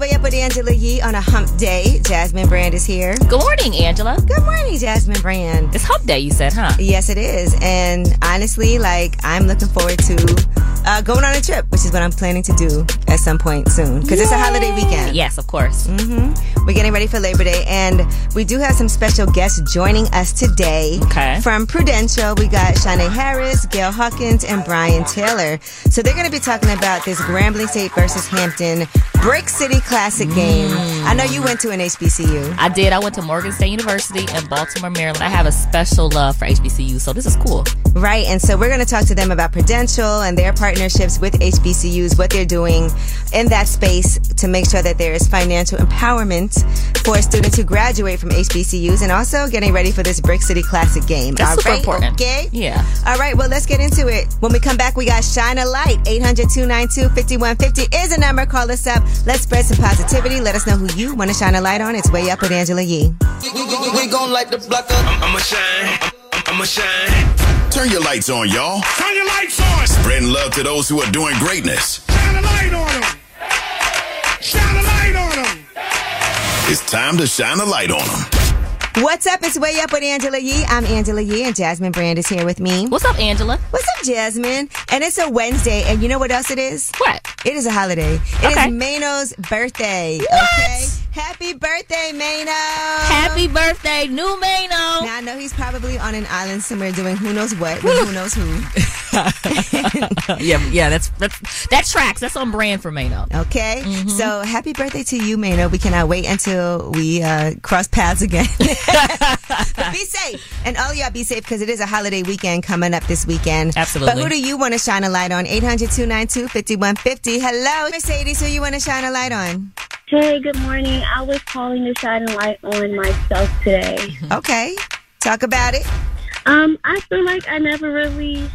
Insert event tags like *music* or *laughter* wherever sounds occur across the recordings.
Way Up with Angela Yee on a hump day. Jasmine Brand is here. Good morning, Angela. Good morning, Jasmine Brand. It's hump day, you said, huh? Yes, it is. And honestly, like, I'm looking forward to uh, going on a trip, which is what I'm planning to do at some point soon because it's a holiday weekend. Yes, of course. Mm-hmm. We're getting ready for Labor Day, and we do have some special guests joining us today. Okay. From Prudential, we got Shanae Harris, Gail Hawkins, and Brian Taylor. So they're going to be talking about this Grambling State versus Hampton Brick City Classic mm. game. I know you went to an HBCU. I did. I went to Morgan State University in Baltimore, Maryland. I have a special love for HBCU, so this is cool. Right, and so we're going to talk to them about Prudential and their partnerships with HBCUs, what they're doing in that space to make sure that there is financial empowerment for students who graduate from HBCUs and also getting ready for this Brick City Classic game. That's All super right, important. Okay? Yeah. All right, well, let's get into it. When we come back, we got Shine a Light. 800 292 5150 is a number. Call us up. Let's spread some positivity. Let us know who you want to shine a light on. It's Way Up with Angela Yee. We, we, we gon' light the block up. I'm, I'ma shine. I'm, I'ma shine. Turn your lights on, y'all. Turn your lights on. Spreading love to those who are doing greatness. Shine a light on them. Shine a light on them. It's time to shine a light on them. What's up? It's Way Up with Angela Yee. I'm Angela Yee, and Jasmine Brand is here with me. What's up, Angela? What's up, Jasmine? And it's a Wednesday, and you know what else it is? What? It is a holiday. It is Okay. Mano's birthday. What? Okay. Happy birthday, Mano. Happy birthday, new Mano. Now I know he's probably on an island somewhere doing who knows what with who knows who. *laughs* yeah, yeah, that's, that's that tracks. That's on brand for Mano. Okay. Mm-hmm. So happy birthday to you, Mano. We cannot wait until we uh, cross paths again. *laughs* but be safe. And all y'all be safe because it is a holiday weekend coming up this weekend. Absolutely. But who do you want to shine a light on? 800 292 5150. Hello, Mercedes. Who you want to shine a light on? Hey, good morning. I was calling to shine a light on myself today. *laughs* Okay. Talk about it. Um, I feel like I never really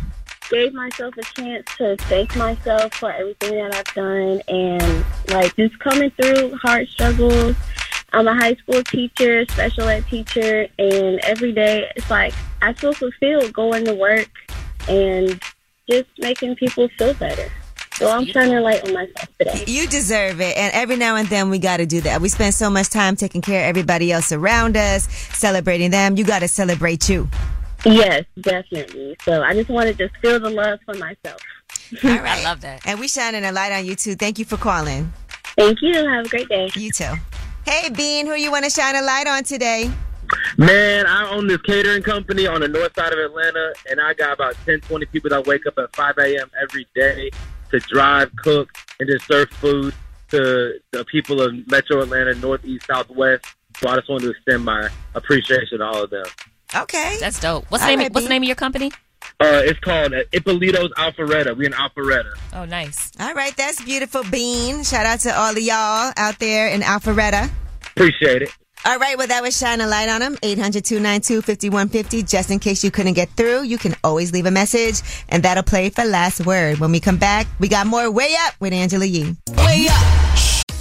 gave myself a chance to thank myself for everything that I've done and like just coming through hard struggles. I'm a high school teacher, special ed teacher, and every day it's like I feel fulfilled going to work and just making people feel better. So I'm shining a light on myself today. You deserve it. And every now and then we got to do that. We spend so much time taking care of everybody else around us, celebrating them. You got to celebrate you. Yes, definitely. So I just wanted to feel the love for myself. All *laughs* I love that. And we shining a light on you too. Thank you for calling. Thank you. Have a great day. You too. Hey, Bean, who you want to shine a light on today? Man, I own this catering company on the north side of Atlanta, and I got about 10, 20 people that wake up at 5 a.m. every day to drive, cook, and just serve food to the people of Metro Atlanta, Northeast, Southwest. So I just wanted to extend my appreciation to all of them. Okay. That's dope. What's the name? right, what's the name of your company? Uh, it's called uh, Ippolito's Alpharetta. We're in Alpharetta. Oh, nice. All right, that's beautiful, Bean. Shout out to all of y'all out there in Alpharetta. Appreciate it. All right, well, that was Shine a Light on Them. 800 292 5150. Just in case you couldn't get through, you can always leave a message, and that'll play for last word. When we come back, we got more Way Up with Angela Yee. Way Up!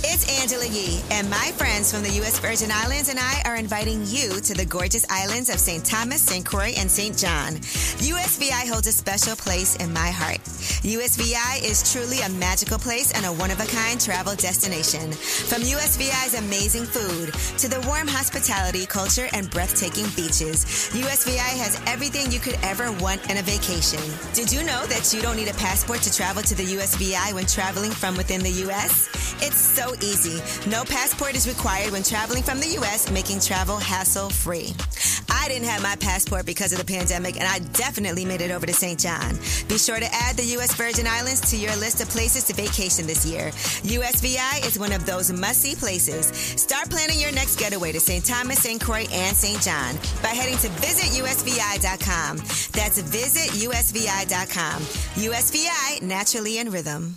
It's Angela Yee, and my friends from the U.S. Virgin Islands and I are inviting you to the gorgeous islands of St. Thomas, St. Croix, and St. John. USVI holds a special place in my heart. USVI is truly a magical place and a one of a kind travel destination. From USVI's amazing food to the warm hospitality, culture, and breathtaking beaches, USVI has everything you could ever want in a vacation. Did you know that you don't need a passport to travel to the USVI when traveling from within the U.S.? It's so easy. No passport is required when traveling from the U.S., making travel hassle free. I didn't have my passport because of the pandemic, and I definitely made it over to St. John. Be sure to add the U.S. Virgin Islands to your list of places to vacation this year. USVI is one of those must see places. Start planning your next getaway to St. Thomas, St. Croix, and St. John by heading to visitusvi.com. That's visitusvi.com. USVI, naturally in rhythm.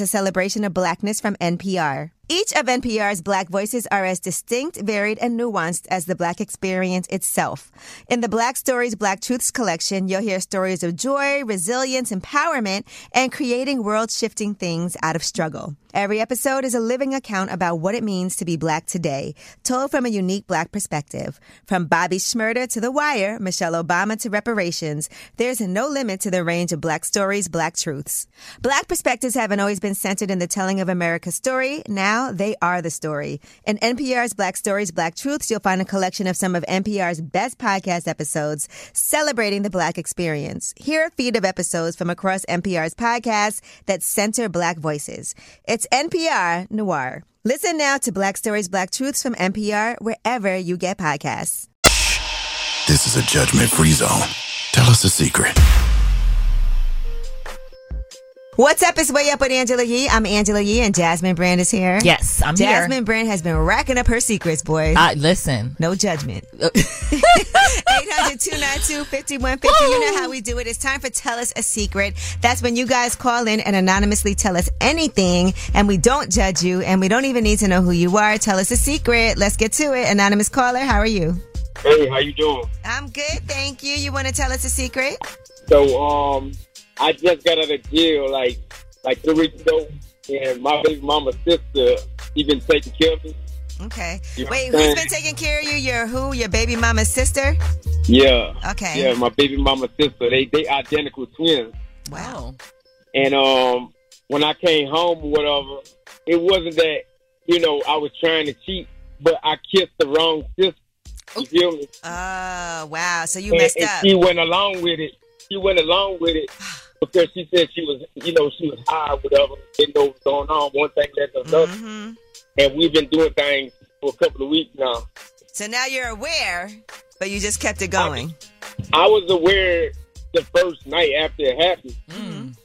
a celebration of blackness from NPR. Each of NPR's Black voices are as distinct, varied, and nuanced as the Black experience itself. In the Black Stories, Black Truths collection, you'll hear stories of joy, resilience, empowerment, and creating world shifting things out of struggle. Every episode is a living account about what it means to be Black today, told from a unique Black perspective. From Bobby Shmurda to The Wire, Michelle Obama to reparations, there's no limit to the range of Black stories, Black truths. Black perspectives haven't always been centered in the telling of America's story. Now, they are the story. In NPR's Black Stories, Black Truths, you'll find a collection of some of NPR's best podcast episodes celebrating the Black experience. Hear a feed of episodes from across NPR's podcasts that center Black voices. It's NPR Noir. Listen now to Black Stories, Black Truths from NPR wherever you get podcasts. This is a judgment free zone. Tell us a secret. What's up? It's Way Up with Angela Yee. I'm Angela Yee, and Jasmine Brand is here. Yes, I'm here. Jasmine Brand has been racking up her secrets, boys. Uh, listen. no judgment. *laughs* 800-292-5150. You know how we do it. It's time for Tell Us a Secret. That's when you guys call in and anonymously tell us anything, and we don't judge you, and we don't even need to know who you are. Tell us a secret. Let's get to it. Anonymous caller, how are you? Hey, how you doing? I'm good, thank you. You want to tell us a secret? So, um, I just got out of jail like like three weeks ago, and my baby mama's sister, he been taking care of me. Okay. You know Wait, who's been taking care of you? Your who? Your baby mama's sister? Yeah. Okay. Yeah, my baby mama's sister. They they identical twins. Wow. And um, when I came home or whatever, it wasn't that you know I was trying to cheat, but I kissed the wrong sister. You feel me? Oh, wow. So you and, messed and up. she went along with it. She went along with it *sighs* *sighs* because she said she was, you know, she was high, or whatever. Didn't know what was going on. One thing led to another, Mhm. and we've been doing things for a couple of weeks now. So now you're aware, but you just kept it going. I was aware the first night after it happened.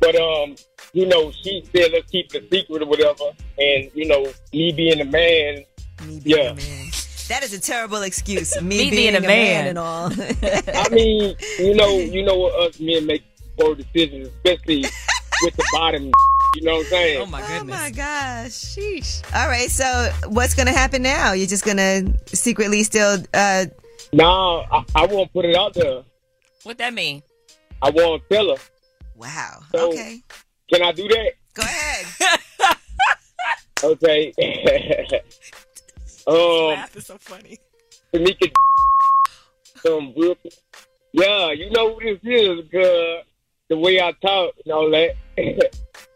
But um, you know, she said let's keep the secret or whatever. And you know, me being a man, yeah. That is a terrible excuse. *laughs* Me, Me being, being a a man. man. and all. *laughs* I mean, you know, you know what us men make poor decisions, especially with the bottom. You know what I'm saying? Oh my goodness. oh my gosh. Sheesh. All right. So what's going to happen now? You're just going to secretly still. Uh, Nah, I, I won't put it out there. What that mean? I won't tell her. wow. So- Okay. Can I do that? Go ahead. *laughs* Okay. *laughs* um, is so funny. Tanika, *laughs* some real. Yeah, you know who this is, cause the way I talk and all that.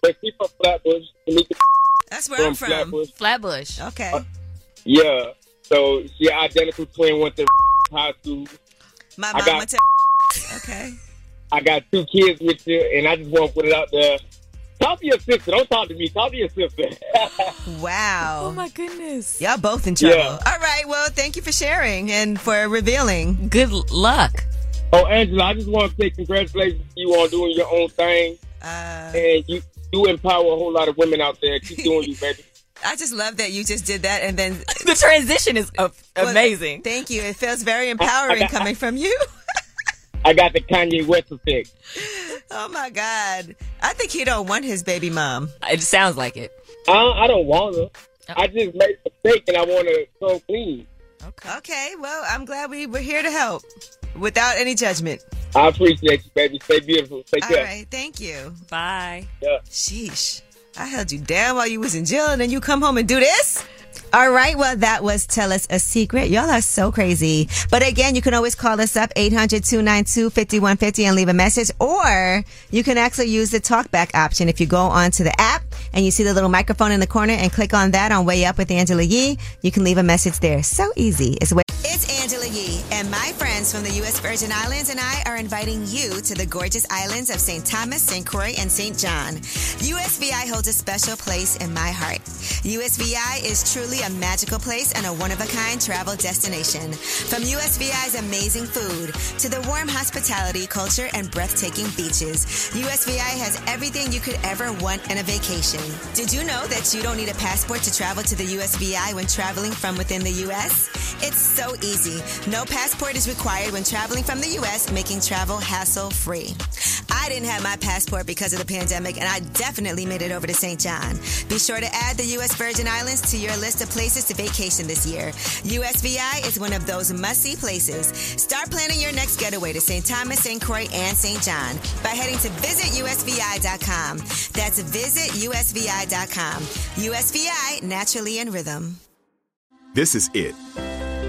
but she from Flatbush. Tanika That's where I'm from from. Flatbush. Flatbush. Okay. Uh, yeah. So she identical twin went to *laughs* high school. My I mom got- went to. *laughs* Okay. I got two kids with you, and I just want to put it out there. Talk to your sister. Don't talk to me. Talk to your sister. *laughs* Wow. Oh my goodness. Y'all both in trouble. Yeah. All right. Well, thank you for sharing and for revealing. Good luck. Oh, Angela, I just want to say congratulations to you on doing your own thing, Uh, and you you empower a whole lot of women out there. Keep doing you, baby. *laughs* I just love that you just did that and then. *laughs* The transition is uh, well, amazing. Thank you. It feels very empowering coming from you. I got the Kanye West effect. *laughs* Oh my God. I think he don't want his baby mom. It sounds like it. I, I don't want her. I just made a mistake, and I want to come clean. Okay. Well, I'm glad we were here to help without any judgment. I appreciate you, baby. Stay beautiful. Take All care. right. Thank you. Bye. Yeah. Sheesh. I held you down while you was in jail and then you come home and do this? All right, well, that was Tell Us a Secret. Y'all are so crazy. But again, you can always call us up 800-292-5150 and leave a message, or you can actually use the talkback option. If you go onto the app and you see the little microphone in the corner and click on that on Way Up with Angela Yee, you can leave a message there. So easy. It's way- It's Angela Yee, and my friends from the U.S. Virgin Islands and I are inviting you to the gorgeous islands of St. Thomas, St. Croix, and St. John. USVI holds a special place in my heart. USVI is truly a magical place and a one-of-a-kind travel destination. From USVI's amazing food to the warm hospitality, culture, and breathtaking beaches, USVI has everything you could ever want in a vacation. Did you know that you don't need a passport to travel to the USVI when traveling from within the U.S.? It's so easy. No passport is required when traveling from the U.S., making travel hassle-free. I didn't have my passport because of the pandemic, and I definitely made it over to St. John. Be sure to add the U.S. Virgin Islands to your list of places to vacation this year. USVI is one of those must-see places. Start planning your next getaway to St. Thomas, St. Croix, and St. John by heading to visitusvi.com. That's visitusvi.com. USVI, naturally in rhythm. This is it.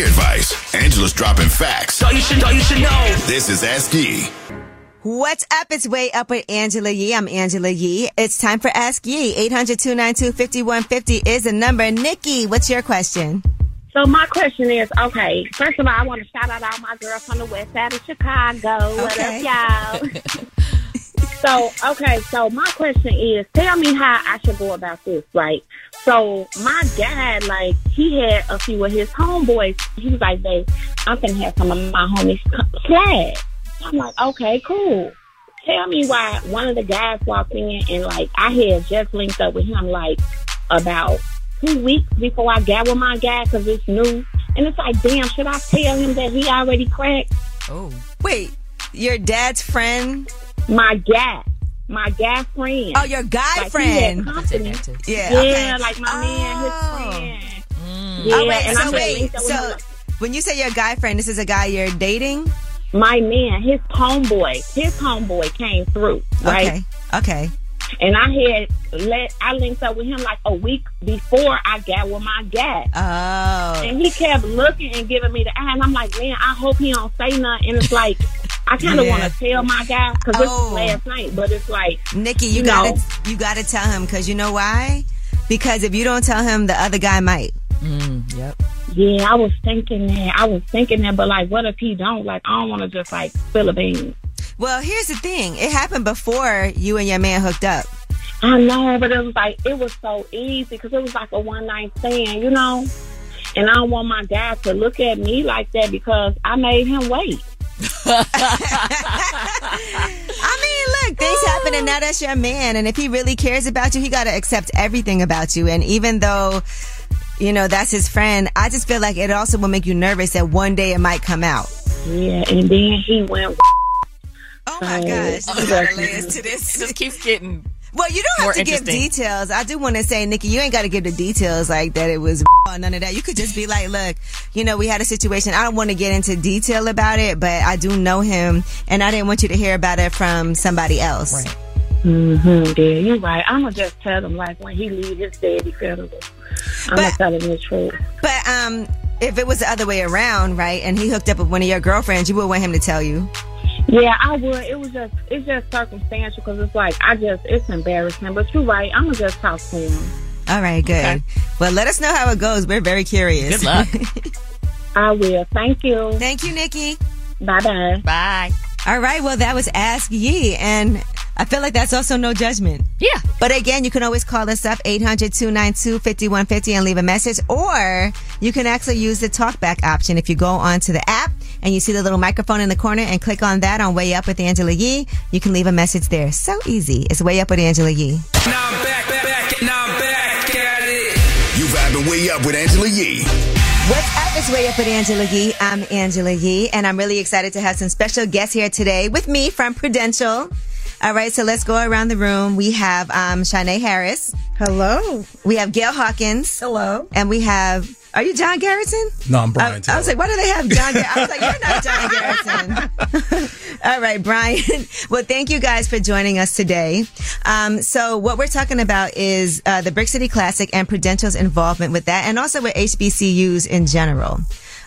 advice, Angela's dropping facts. So you should know, you should know. This is Ask Yee. What's up? It's Way Up with Angela Yee. I'm Angela Yee. It's time for Ask Yee. 800-292-5150 is the number. Nikki, what's your question? So my question is, okay, first of all, I want to shout out all my girls from the west side of Chicago. What up, y'all? *laughs* so, okay, so my question is, tell me how I should go about this. Like, so my dad, like, he had a few of his homeboys. He was like, babe, I'm gonna have some of my homies slide. I'm like, okay, cool. Tell me why one of the guys walked in and like I had just linked up with him like about two weeks before I got with my guy because it's new. And it's like, damn, should I tell him that he already cracked? Oh. Wait, your dad's friend? My guy, my guy friend. Oh, your guy Like, friend. Yeah, Yeah, okay. like my man, his Oh. friend. Oh, yeah, oh, wait, and so I wait, linked up with so when you say your guy friend, this is a guy you're dating? my man, his homeboy, his homeboy came through, right? Okay, okay. And I had let I linked up with him like a week before I got with my guy. Oh. And he kept looking and giving me the eye, and I'm like, man, I hope he don't say nothing. And it's like, I kind of Yeah. want to tell my guy because this Oh. was last night, but it's like, Nikki, you, you gotta know. you gotta tell him because you know why? Because if you don't tell him, the other guy might. Mm, yep. yeah, I was thinking that, I was thinking that, but like, what if he don't? Like, I don't want to just like spill a bean. Well, here's the thing: it happened before you and your man hooked up. I know, but it was like it was so easy because it was like a one night stand, you know. And I don't want my guy to look at me like that because I made him wait. I mean, look, things happen, and now that's your man. And if he really cares about you, he got to accept everything about you. And even though, you know, that's his friend, I just feel like it also will make you nervous that one day it might come out. Yeah, and then he went. Oh my So, gosh, you gotta to this. It just keeps getting. Well, you don't have to give details. I do want to say, Nikki, you ain't got to give the details like that. It was *laughs* none of that. You could just be like, look, you know, we had a situation. I don't want to get into detail about it, but I do know him, and I didn't want you to hear about it from somebody else. Right. Mm-hmm, yeah, you're right. I'm gonna just tell him like when he leave his daddy federal. I'm gonna tell him the truth. But um, if it was the other way around, right, and he hooked up with one of your girlfriends, you would want him to tell you. Yeah, I would. It was just it's just circumstantial because it's like I just it's embarrassing. But you're right. I'm gonna just talk to him. All right, good. Okay. Well, let us know how it goes. We're very curious. Good luck. *laughs* I will. Thank you. Thank you, Nikki. Bye bye. Bye. All right, well, that was Ask Yee, and I feel like that's also no judgment. Yeah. But again, you can always call us up 800-292-5150 and leave a message, or you can actually use the talkback option if you go onto the app and you see the little microphone in the corner and click on that on Way Up with Angela Yee. You can leave a message there. So easy. It's Way Up with Angela Yee. Now I'm back, back, back, now I'm back at it. You vibing way up with Angela Yee. What's up? It's Way Up with Angela Yee. I'm Angela Yee, and I'm really excited to have some special guests here today with me from Prudential. All right, so let's go around the room. We have um, Shanae Harris. Hello. We have Gail Hawkins. Hello. And we have, are you John Garrison? No, I'm I, Brian. I was like, why do they have John Garrison? I was like, you're not John *laughs* Garrison. *laughs* All right, Brian. Well, thank you guys for joining us today. Um, so what we're talking about is uh, the Brick City Classic and Prudential's involvement with that and also with HBCUs in general.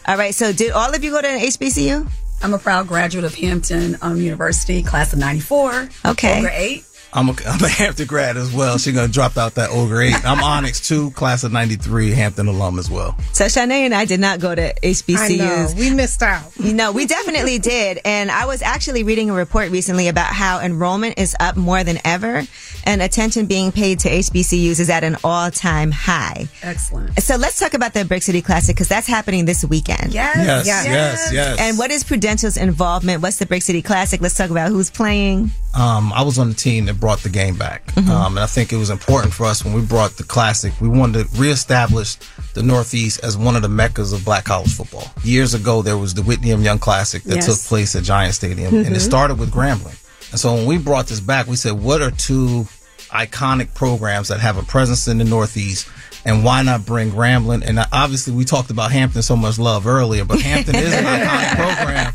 All right, so did all of you go to an HBCU? I'm a proud graduate of Hampton um, University, class of 94. Okay. Over eight. I'm a, *laughs* I'm a Hampton grad as well. She's gonna drop out that ogre eight. I'm *laughs* Onyx two, class of '93, Hampton alum as well. So Shanae and I did not go to HBCUs. I know. We missed out. You know, we definitely *laughs* did. And I was actually reading a report recently about how enrollment is up more than ever and attention being paid to HBCUs is at an all time high. Excellent. So let's talk about the Brick City Classic because that's happening this weekend. Yes. Yes, yes, yes. And what is Prudential's involvement? What's the Brick City Classic? Let's talk about who's playing. Um, I was on the team that brought the game back. Mm-hmm. Um, and I think it was important for us when we brought the classic. We wanted to reestablish the Northeast as one of the meccas of black college football. Years ago, there was the Whitney M. Young Classic that Yes. took place at Giant Stadium, and it Mhm. started with Grambling. And so when we brought this back, we said, what are two iconic programs that have a presence in the Northeast? And why not bring Grambling? And obviously, we talked about Hampton so much love earlier, but Hampton is an *laughs* iconic program.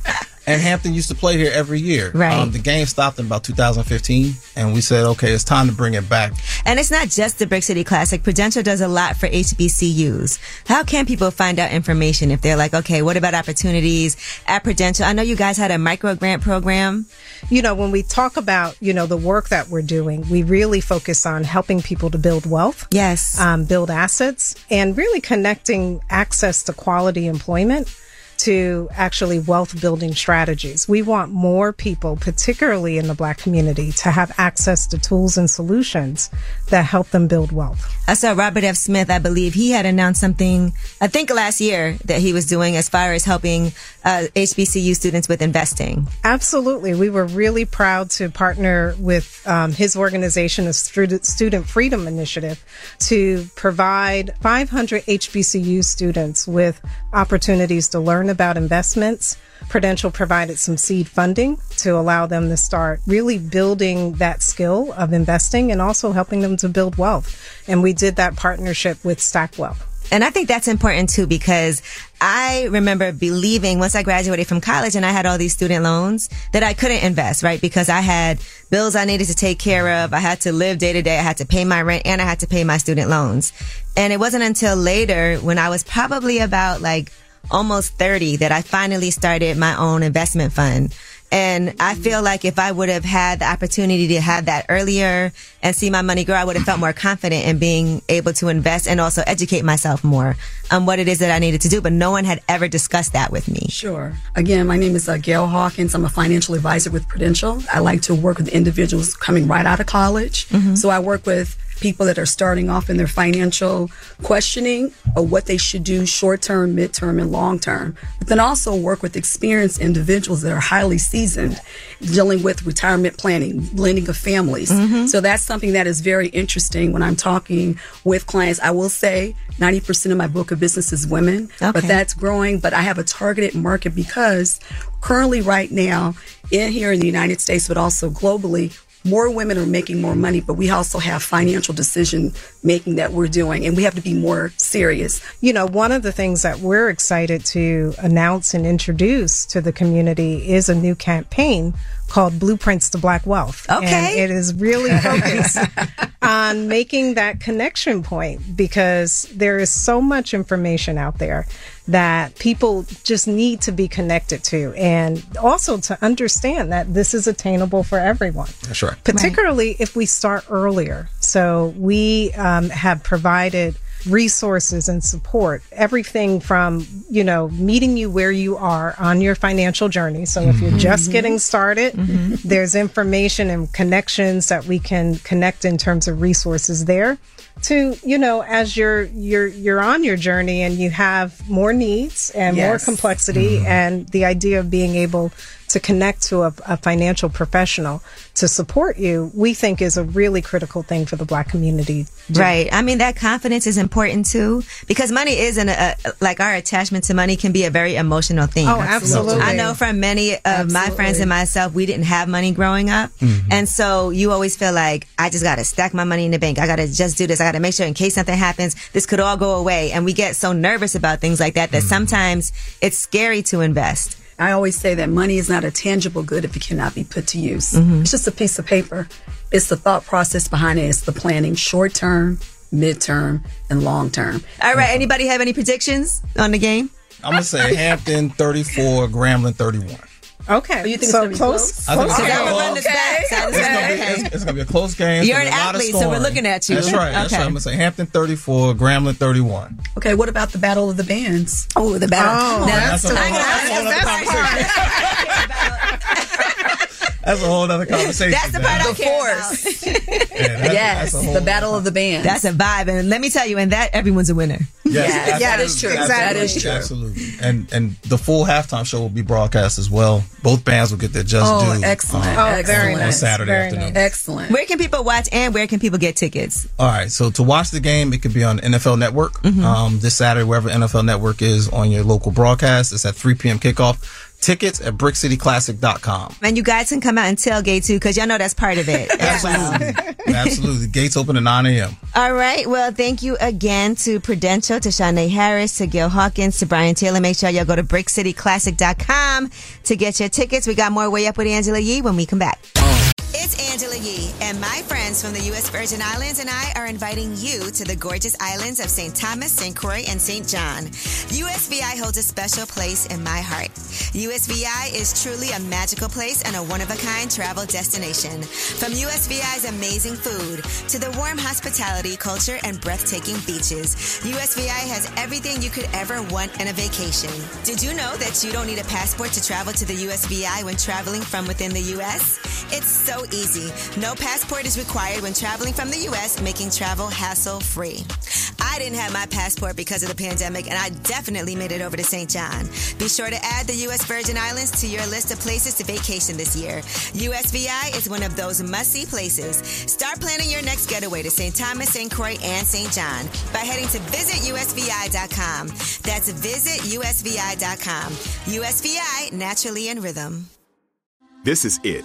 And Hampton used to play here every year. Right. Um, the game stopped in about 2015, and we said, okay, it's time to bring it back. And it's not just the Brick City Classic. Prudential does a lot for HBCUs. How can people find out information if they're like, okay, what about opportunities at Prudential? I know you guys had a micro grant program. You know, when we talk about, you know, the work that we're doing, we really focus on helping people to build wealth. Yes. Um, build assets and really connecting access to quality employment to actually wealth building strategies. We want more people, particularly in the black community, to have access to tools and solutions that help them build wealth. I saw Robert F. Smith, I believe he had announced something, I think last year, that he was doing as far as helping uh, HBCU students with investing. Absolutely. We were really proud to partner with um, his organization, the Student, Student Freedom Initiative, to provide 500 HBCU students with opportunities to learn about investments. Prudential provided some seed funding to allow them to start really building that skill of investing and also helping them to build wealth. And we did that partnership with Stackwell. And I think that's important too because I remember believing once I graduated from college and I had all these student loans that I couldn't invest, right? Because I had bills I needed to take care of. I had to live day to day. I had to pay my rent and I had to pay my student loans. And it wasn't until later when I was probably about like almost 30 that I finally started my own investment fund. And I feel like if I would have had the opportunity to have that earlier and see my money grow, I would have felt more confident in being able to invest and also educate myself more on what it is that I needed to do. But no one had ever discussed that with me. Sure. Again, my name is uh, Gail Hawkins. I'm a financial advisor with Prudential. I like to work with individuals coming right out of college. So I work with people that are starting off in their financial questioning of what they should do short term, mid term, and long term. But then also work with experienced individuals that are highly seasoned dealing with retirement planning, blending of families. Mhm. So that's something that is very interesting when I'm talking with clients. I will say 90% of my book of business is women, but that's growing. But I have a targeted market because currently, right now, in here in the United States, but also globally, more women are making more money, but we also have financial decision making that we're doing, and we have to be more serious. You know, one of the things that we're excited to announce and introduce to the community is a new campaign called Blueprints to Black Wealth. Okay. And it is really *laughs* focused on making that connection point because there is so much information out there that people just need to be connected to and also to understand that this is attainable for everyone That's right. particularly if we start earlier. So we um, have provided resources and support, everything from, you know, meeting you where you are on your financial journey. So if you're just Mhm. getting started, there's information and connections that we can connect in terms of resources there to you know as you're you're you're on your journey and you have more needs and more Yes. complexity mm-hmm. and the idea of being able to connect to a, a financial professional to support you we think is a really critical thing for the black community Right. I mean, that confidence is important too, because money isn't a, uh, like our attachment to money can be a very emotional thing. Oh, absolutely. I know from many of my friends and myself, we didn't have money growing up. Mm-hmm. And so you always feel like, I just got to stack my money in the bank. I got to just do this. I got to make sure in case something happens, this could all go away. And we get so nervous about things like that that sometimes it's scary to invest. I always say that money is not a tangible good if it cannot be put to use. Mhm. It's just a piece of paper. It's the thought process behind it. It's the planning short term, midterm, and long term. All right. Anybody have any predictions on the game? I'm gonna say Hampton 34, Grambling 31. Okay you think so it's gonna be close, close? I think it's gonna that be would close. run this back. So It's gonna, be, is okay. it's, it's gonna be a close game. You're an be a lot of athlete, so we're looking at you. That's right. That's Okay. right. I'm gonna say Hampton 34, Grambling 31. Okay, what about the Battle of the Bands? Oh, the battle. Oh, Now, that's a I whole- gotta- that's a whole other conversation. *laughs* That's a whole other conversation. *laughs* That's the part I The care force. *laughs* about. yes, that's a whole the battle of the bands. That's a vibe, and let me tell you, and that everyone's a winner. Yes, Yeah, that is true. absolutely. That is true. Absolutely. And and the full halftime show will be broadcast as well. Both bands will get their just Oh, due. excellent. um, Oh, very on nice. Saturday Very afternoon. Excellent. Where can people watch and where can people get tickets? All right. So to watch the game, it could be on NFL Network Mm-hmm. um, this Saturday, wherever NFL Network is on your local broadcast. It's at 3 p.m. kickoff. Tickets at brickcityclassic.com. And you guys can come out and tailgate too, because y'all know that's part of it. well. *laughs* Absolutely. Gates open at 9 a.m. All right. Well, thank you again to Prudential, to Shanae Harris, to Gil Hawkins, to Brian Taylor. Make sure y'all go to brickcityclassic.com to get your tickets. We got more Way Up with Angela Yee when we come back. It's Angela Yee, and my friends from the U.S. Virgin Islands and I are inviting you to the gorgeous islands of St. Thomas, St. Croix, and St. John. USVI holds a special place in my heart. USVI is truly a magical place and a one-of-a-kind travel destination. From USVI's amazing food to the warm hospitality, culture, and breathtaking beaches, USVI has everything you could ever want in a vacation. Did you know that you don't need a passport to travel to the USVI when traveling from within the U.S.? It's so easy. No passport is required when traveling from the U.S., making travel hassle-free. I didn't have my passport because of the pandemic, and I definitely made it over to St. John. Be sure to add the U.S. Virgin Islands to your list of places to vacation this year. USVI is one of those must-see places. Start planning your next getaway to St. Thomas, St. Croix, and St. John by heading to visitusvi.com. That's visitusvi.com. USVI, naturally in rhythm. This is it.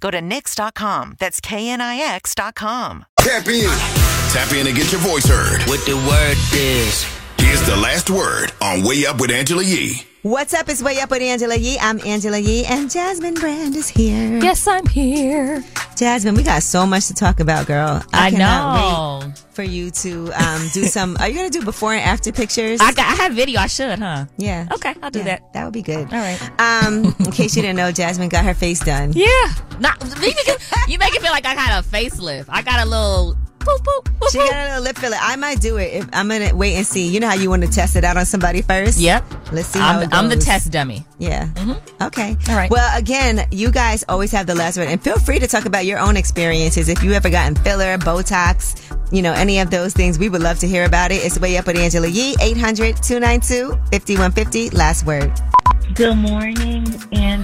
Go to Knix.com. That's KNIX.com. Tap in. Tap in and get your voice heard. What the word is. Here's the last word on Way Up with Angela Yee. What's up? It's Way Up with Angela Yee. I'm Angela Yee, and Jasmine Brand is here. Yes, I'm here. Jasmine, we got so much to talk about, girl. I cannot know. wait for you to um, do *laughs* some. Are you gonna do before and after pictures? I got. I have video. I should, huh? Yeah. Okay, I'll do Yeah, that. That would be good. All right. Um, *laughs* in case you didn't know, Jasmine got her face done. Yeah. Not, you, make it, you make it feel like I got a facelift. I got a little. Boop, boop, boop, She got a little lip filler. I might do it. If, I'm gonna wait and see. You know how you want to test it out on somebody first? Yep. Let's see how I'm, it the- I'm the test dummy. Yeah. Mm-hmm. Okay. All right. Well, again, you guys always have the last word, and feel free to talk about your own experiences. If you ever gotten filler, Botox, you know, any of those things, we would love to hear about it. It's way up with Angela Yee, 800-292-5150. Last word. Good morning,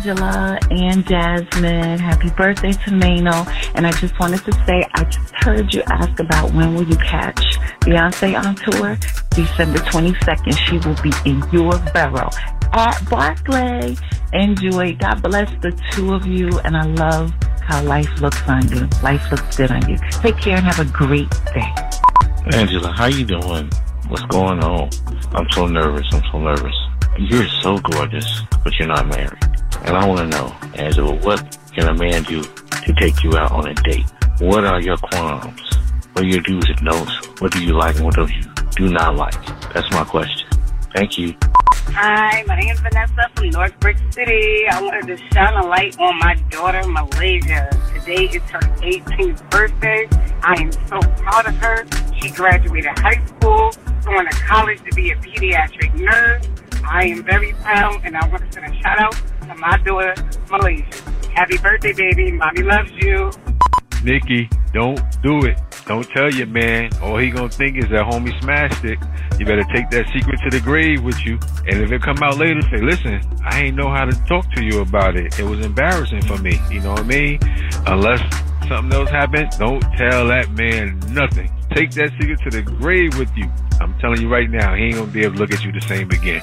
Angela and Jasmine. Happy birthday to Mano. And I just wanted to say, I just heard you ask about when will you catch Beyonce on tour? December 22nd. She will be in your borough at Barclay. Enjoy. God bless the two of you. And I love how life looks on you. Life looks good on you. Take care and have a great day. Angela, how you doing? What's going on? I'm so nervous. I'm so nervous. You're so gorgeous, but you're not married. And I want to know, Angela, what can a man do to take you out on a date? What are your qualms? What are your do's and don'ts? What do you like and what do you do not like? That's my question. Thank you. Hi, my name is Vanessa from North Brick City. I wanted to shine a light on my daughter, Malaysia. Today is her 18th birthday. I am so proud of her. She graduated high school, going to college to be a pediatric nurse. I am very proud, and I want to send a shout out to my daughter, Malaysia. Happy birthday, baby. Mommy loves you. Nikki, don't do it. Don't tell your man. All he gonna think is that homie smashed it. You better take that secret to the grave with you. And if it come out later, say, listen, I ain't know how to talk to you about it. It was embarrassing for me. You know what I mean? Unless something else happens, don't tell that man nothing. Take that secret to the grave with you. I'm telling you right now, he ain't gonna be able to look at you the same again.